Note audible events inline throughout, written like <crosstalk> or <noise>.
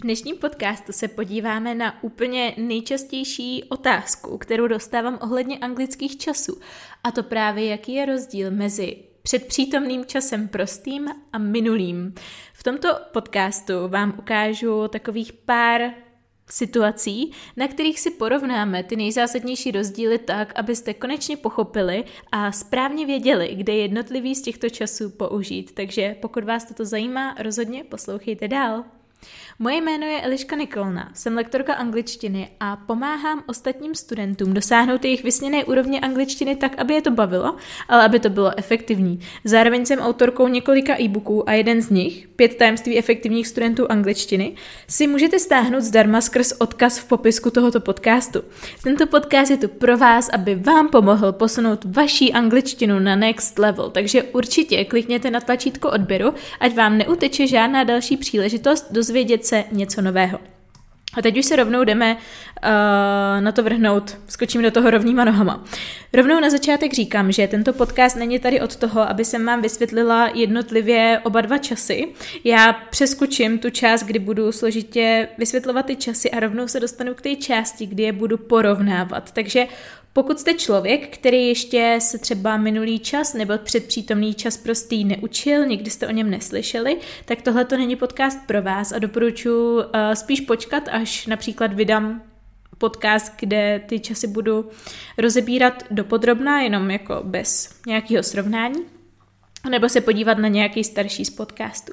V dnešním podcastu se podíváme na úplně nejčastější otázku, kterou dostávám ohledně anglických časů. A to právě, jaký je rozdíl mezi předpřítomným časem prostým a minulým. V tomto podcastu vám ukážu takových pár situací, na kterých si porovnáme ty nejzásadnější rozdíly tak, abyste konečně pochopili a správně věděli, kde jednotlivý z těchto časů použít. Takže pokud vás toto zajímá, rozhodně poslouchejte dál. Moje jméno je Eliška Nikolna, jsem lektorka angličtiny a pomáhám ostatním studentům dosáhnout jejich vysněné úrovně angličtiny tak, aby je to bavilo, ale aby to bylo efektivní. Zároveň jsem autorkou několika e-booků a jeden z nich, Pět tajemství efektivních studentů angličtiny, si můžete stáhnout zdarma skrz odkaz v popisku tohoto podcastu. Tento podcast je tu pro vás, aby vám pomohl posunout vaší angličtinu na next level, takže určitě klikněte na tlačítko odběru, ať vám neuteče žádná další příležitost dozvědět se něco nového. A teď už se rovnou jdeme uh, na to vrhnout, skočím do toho rovnýma nohama. Rovnou na začátek říkám, že tento podcast není tady od toho, aby jsem vám vysvětlila jednotlivě oba dva časy. Já přeskočím tu část, kdy budu složitě vysvětlovat ty časy a rovnou se dostanu k té části, kdy je budu porovnávat. Takže pokud jste člověk, který ještě se třeba minulý čas nebo předpřítomný čas prostý neučil, nikdy jste o něm neslyšeli, tak tohle to není podcast pro vás a doporučuji uh, spíš počkat, až například vydám podcast, kde ty časy budu rozebírat dopodrobná, jenom jako bez nějakého srovnání, nebo se podívat na nějaký starší z podcastů.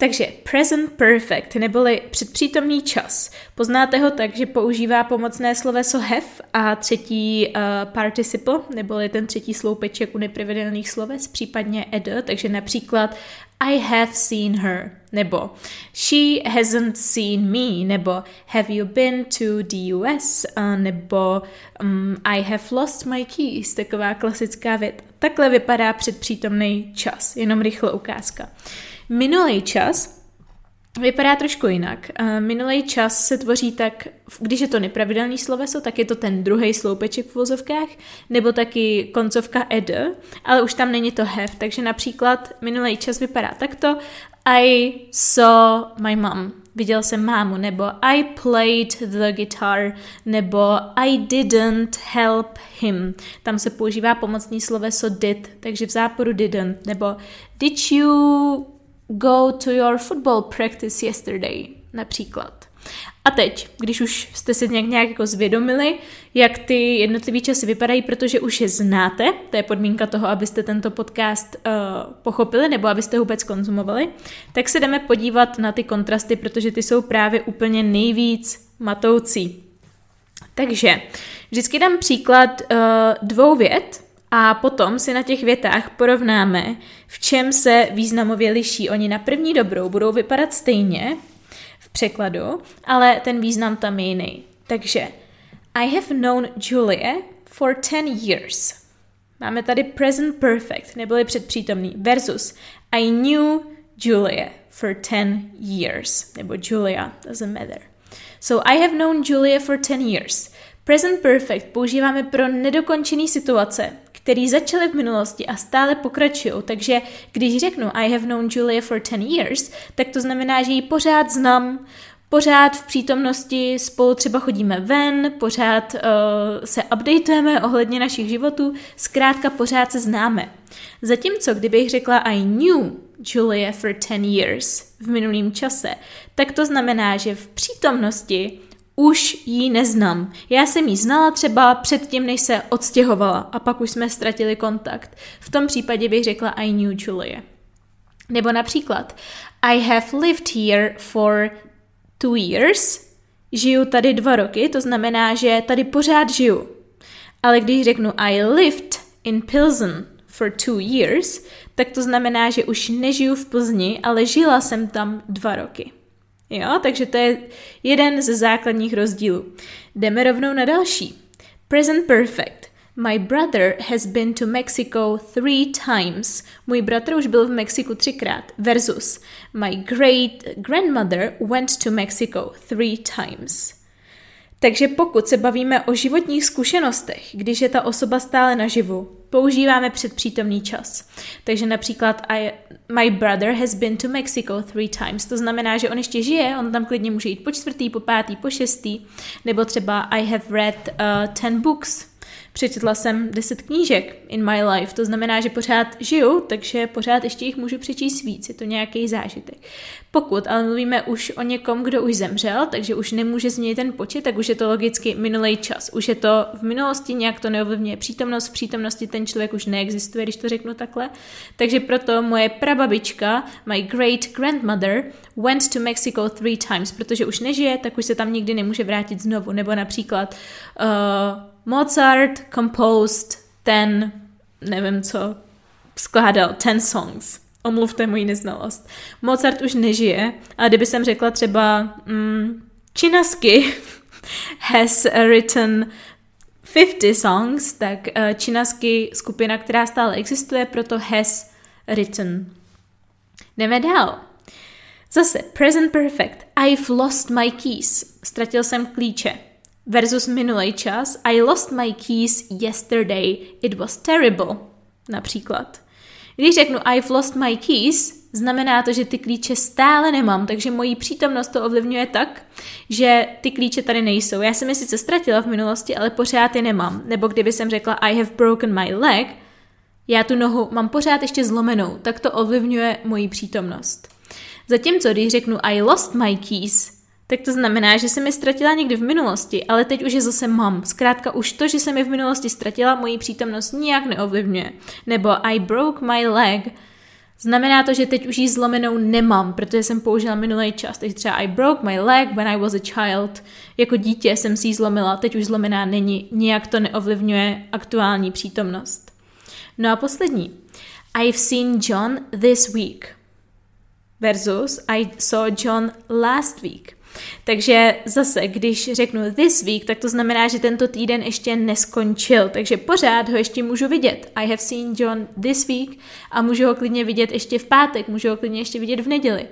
Takže present perfect, neboli předpřítomný čas. Poznáte ho tak, že používá pomocné sloveso have a třetí uh, participle, neboli ten třetí sloupeček u nepravidelných sloves, případně ed, takže například I have seen her, nebo she hasn't seen me, nebo have you been to the US, nebo um, I have lost my keys, taková klasická věta. Takhle vypadá předpřítomný čas, jenom rychle ukázka. Minulý čas vypadá trošku jinak. Minulý čas se tvoří tak, když je to nepravidelný sloveso, tak je to ten druhý sloupeček v vozovkách, nebo taky koncovka ed, ale už tam není to have, takže například minulý čas vypadá takto I saw my mom. Viděl jsem mámu, nebo I played the guitar, nebo I didn't help him. Tam se používá pomocný sloveso did, takže v záporu didn't, nebo did you go to your football practice yesterday, například. A teď, když už jste si nějak, nějak jako zvědomili, jak ty jednotlivé časy vypadají, protože už je znáte, to je podmínka toho, abyste tento podcast uh, pochopili nebo abyste ho vůbec konzumovali, tak se jdeme podívat na ty kontrasty, protože ty jsou právě úplně nejvíc matoucí. Takže vždycky dám příklad uh, dvou vět, a potom si na těch větách porovnáme, v čem se významově liší. Oni na první dobrou budou vypadat stejně v překladu, ale ten význam tam je jiný. Takže I have known Julia for 10 years. Máme tady present perfect, neboli předpřítomný, versus I knew Julia for 10 years, nebo Julia, doesn't matter. So I have known Julia for 10 years. Present perfect používáme pro nedokončený situace, který začaly v minulosti a stále pokračují. Takže když řeknu I have known Julia for 10 years, tak to znamená, že ji pořád znám, pořád v přítomnosti spolu třeba chodíme ven, pořád uh, se updateujeme ohledně našich životů, zkrátka pořád se známe. Zatímco kdybych řekla I knew Julia for 10 years v minulém čase, tak to znamená, že v přítomnosti už ji neznám. Já jsem ji znala třeba předtím, než se odstěhovala a pak už jsme ztratili kontakt. V tom případě bych řekla I knew Julia. Nebo například I have lived here for two years. Žiju tady dva roky, to znamená, že tady pořád žiju. Ale když řeknu I lived in Pilsen for two years, tak to znamená, že už nežiju v Plzni, ale žila jsem tam dva roky. Jo, takže to je jeden ze základních rozdílů. Jdeme rovnou na další. Present perfect. My brother has been to Mexico three times. Můj bratr už byl v Mexiku třikrát. Versus My great grandmother went to Mexico three times. Takže pokud se bavíme o životních zkušenostech, když je ta osoba stále naživu, používáme předpřítomný čas. Takže například I, my brother has been to Mexico three times. To znamená, že on ještě žije, on tam klidně může jít po čtvrtý, po pátý, po šestý. Nebo třeba I have read uh, ten books Přečetla jsem 10 knížek in my life, to znamená, že pořád žiju, takže pořád ještě jich můžu přečíst víc, je to nějaký zážitek. Pokud ale mluvíme už o někom, kdo už zemřel, takže už nemůže změnit ten počet, tak už je to logicky minulý čas. Už je to v minulosti, nějak to neovlivňuje přítomnost, v přítomnosti ten člověk už neexistuje, když to řeknu takhle. Takže proto moje prababička, my great grandmother, went to Mexico three times, protože už nežije, tak už se tam nikdy nemůže vrátit znovu. Nebo například uh, Mozart composed ten, nevím co, skládal ten songs. Omluvte moji neznalost. Mozart už nežije, ale kdyby jsem řekla třeba mm, Činasky <laughs> has written 50 songs, tak uh, Činasky skupina, která stále existuje, proto has written. Jdeme dál. Zase, present perfect. I've lost my keys. Ztratil jsem klíče versus minulý čas I lost my keys yesterday, it was terrible, například. Když řeknu I've lost my keys, znamená to, že ty klíče stále nemám, takže mojí přítomnost to ovlivňuje tak, že ty klíče tady nejsou. Já jsem je sice ztratila v minulosti, ale pořád je nemám. Nebo kdyby jsem řekla I have broken my leg, já tu nohu mám pořád ještě zlomenou, tak to ovlivňuje moji přítomnost. Zatímco když řeknu I lost my keys, tak to znamená, že jsem je ztratila někdy v minulosti, ale teď už je zase mám. Zkrátka už to, že jsem je v minulosti ztratila, moji přítomnost nijak neovlivňuje. Nebo I broke my leg, Znamená to, že teď už ji zlomenou nemám, protože jsem použila minulý čas. Takže třeba I broke my leg when I was a child. Jako dítě jsem si ji zlomila, teď už zlomená není. Nijak to neovlivňuje aktuální přítomnost. No a poslední. I've seen John this week. Versus I saw John last week. Takže zase, když řeknu this week, tak to znamená, že tento týden ještě neskončil, takže pořád ho ještě můžu vidět. I have seen John this week a můžu ho klidně vidět ještě v pátek, můžu ho klidně ještě vidět v neděli.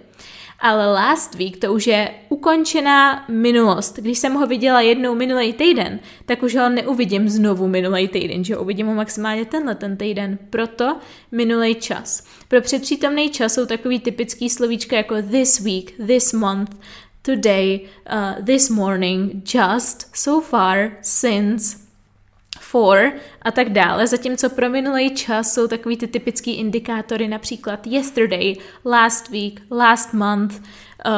Ale last week to už je ukončená minulost. Když jsem ho viděla jednou minulý týden, tak už ho neuvidím znovu minulý týden, že uvidím ho maximálně tenhle ten týden. Proto minulý čas. Pro předpřítomný čas jsou takový typický slovíčka jako this week, this month, today, uh, this morning, just, so far, since, for a tak dále, zatímco pro minulý čas jsou takový ty typický indikátory, například yesterday, last week, last month, uh,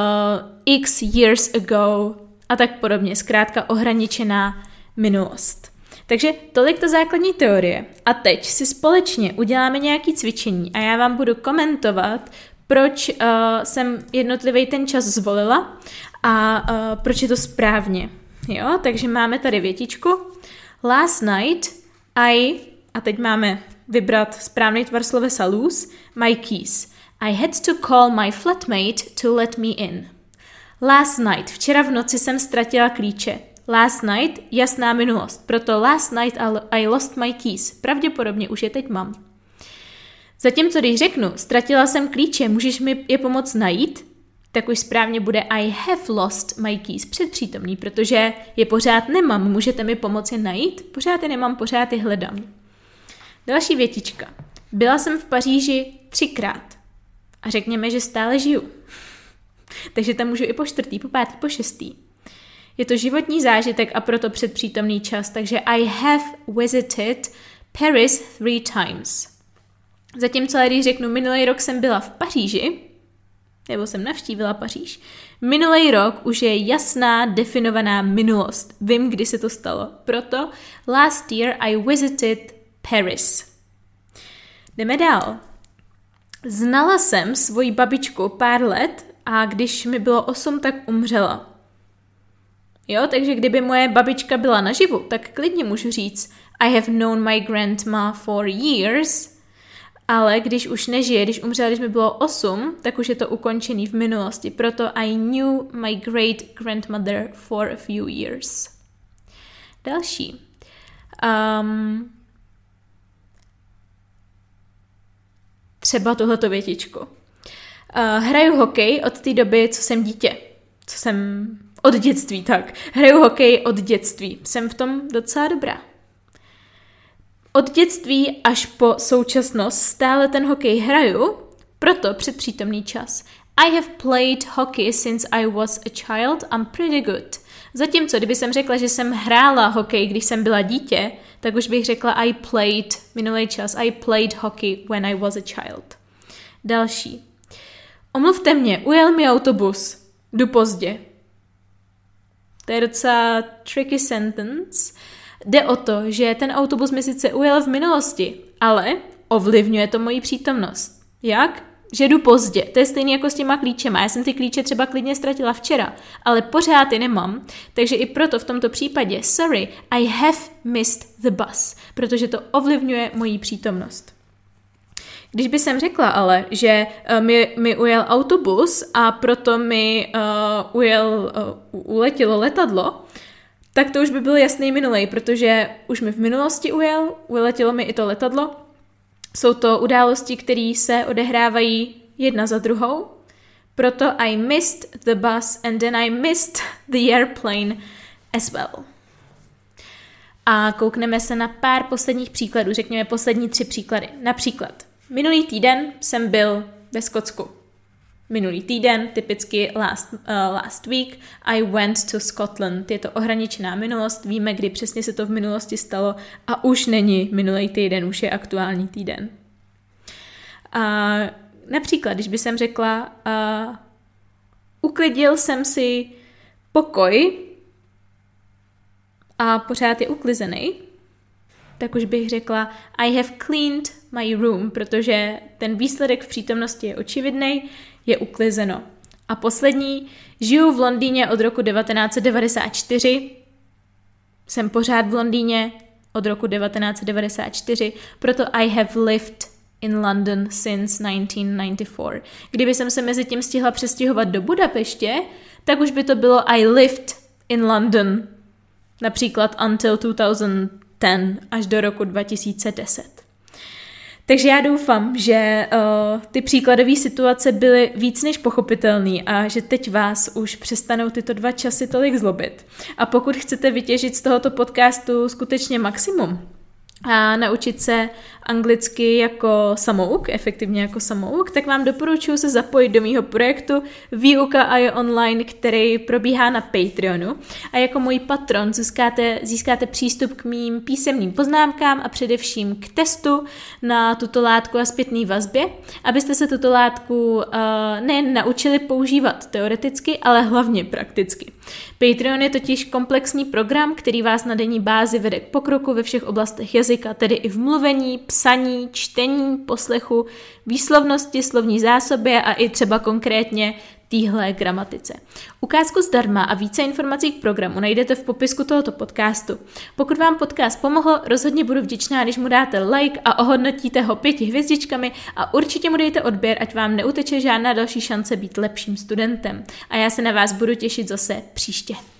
x years ago a tak podobně, zkrátka ohraničená minulost. Takže tolik to základní teorie. A teď si společně uděláme nějaké cvičení a já vám budu komentovat, proč uh, jsem jednotlivý ten čas zvolila a uh, proč je to správně. Jo, takže máme tady větičku. Last night I, a teď máme vybrat správný tvar slovesa lose, my keys. I had to call my flatmate to let me in. Last night, včera v noci jsem ztratila klíče. Last night, jasná minulost, proto last night I lost my keys. Pravděpodobně už je teď mám. Zatímco když řeknu, ztratila jsem klíče, můžeš mi je pomoct najít, tak už správně bude I have lost my keys předpřítomný, protože je pořád nemám. Můžete mi pomoci najít? Pořád je nemám, pořád je hledám. Další větička. Byla jsem v Paříži třikrát. A řekněme, že stále žiju. <laughs> Takže tam můžu i po čtvrtý, po pátý, po šestý. Je to životní zážitek a proto předpřítomný čas, takže I have visited Paris three times. Zatímco, když řeknu, minulý rok jsem byla v Paříži, nebo jsem navštívila Paříž. Minulý rok už je jasná, definovaná minulost. Vím, kdy se to stalo. Proto last year I visited Paris. Jdeme dál. Znala jsem svoji babičku pár let a když mi bylo 8, tak umřela. Jo, takže kdyby moje babička byla naživu, tak klidně můžu říct I have known my grandma for years – ale když už nežije, když umřela, když mi bylo 8, tak už je to ukončený v minulosti. Proto I knew my great grandmother for a few years. Další. Um, třeba tohleto větičko. Uh, hraju hokej od té doby, co jsem dítě. Co jsem od dětství, tak. Hraju hokej od dětství. Jsem v tom docela dobrá. Od dětství až po současnost stále ten hokej hraju, proto předpřítomný čas. I have played hockey since I was a child, I'm pretty good. Zatímco, kdyby jsem řekla, že jsem hrála hokej, když jsem byla dítě, tak už bych řekla I played, minulý čas, I played hockey when I was a child. Další. Omluvte mě, ujel mi autobus. Jdu pozdě. To je docela tricky sentence. Jde o to, že ten autobus mi sice ujel v minulosti, ale ovlivňuje to moji přítomnost. Jak? Že jdu pozdě. To je stejný jako s těma klíčema. Já jsem ty klíče třeba klidně ztratila včera, ale pořád je nemám. Takže i proto v tomto případě, sorry, I have missed the bus, protože to ovlivňuje moji přítomnost. Když by jsem řekla ale, že uh, mi, mi ujel autobus a proto mi uh, ujel, uh, uletělo letadlo, tak to už by byl jasný minulej, protože už mi v minulosti ujel, uletělo mi i to letadlo. Jsou to události, které se odehrávají jedna za druhou. Proto I missed the bus and then I missed the airplane as well. A koukneme se na pár posledních příkladů, řekněme poslední tři příklady. Například, minulý týden jsem byl ve Skotsku minulý týden, typicky last, uh, last week, I went to Scotland. Je to ohraničená minulost, víme, kdy přesně se to v minulosti stalo a už není minulý týden, už je aktuální týden. A například, když by jsem řekla, uh, uklidil jsem si pokoj a pořád je uklizený, tak už bych řekla I have cleaned my room, protože ten výsledek v přítomnosti je očividný, je uklizeno. A poslední, žiju v Londýně od roku 1994, jsem pořád v Londýně od roku 1994, proto I have lived in London since 1994. Kdyby jsem se mezi tím stihla přestěhovat do Budapeště, tak už by to bylo I lived in London, například until 2010 až do roku 2010. Takže já doufám, že uh, ty příkladové situace byly víc než pochopitelné a že teď vás už přestanou tyto dva časy tolik zlobit. A pokud chcete vytěžit z tohoto podcastu skutečně maximum, a naučit se anglicky jako samouk, efektivně jako samouk, tak vám doporučuji se zapojit do mýho projektu Výuka a je online, který probíhá na Patreonu. A jako můj patron získáte, získáte přístup k mým písemným poznámkám a především k testu na tuto látku a zpětné vazbě, abyste se tuto látku uh, nejen naučili používat teoreticky, ale hlavně prakticky. Patreon je totiž komplexní program, který vás na denní bázi vede k pokroku ve všech oblastech jazyka, tedy i v mluvení, psaní, čtení, poslechu, výslovnosti, slovní zásobě a i třeba konkrétně téhle gramatice. Ukázku zdarma a více informací k programu najdete v popisku tohoto podcastu. Pokud vám podcast pomohl, rozhodně budu vděčná, když mu dáte like a ohodnotíte ho pěti hvězdičkami a určitě mu dejte odběr, ať vám neuteče žádná další šance být lepším studentem. A já se na vás budu těšit zase příště.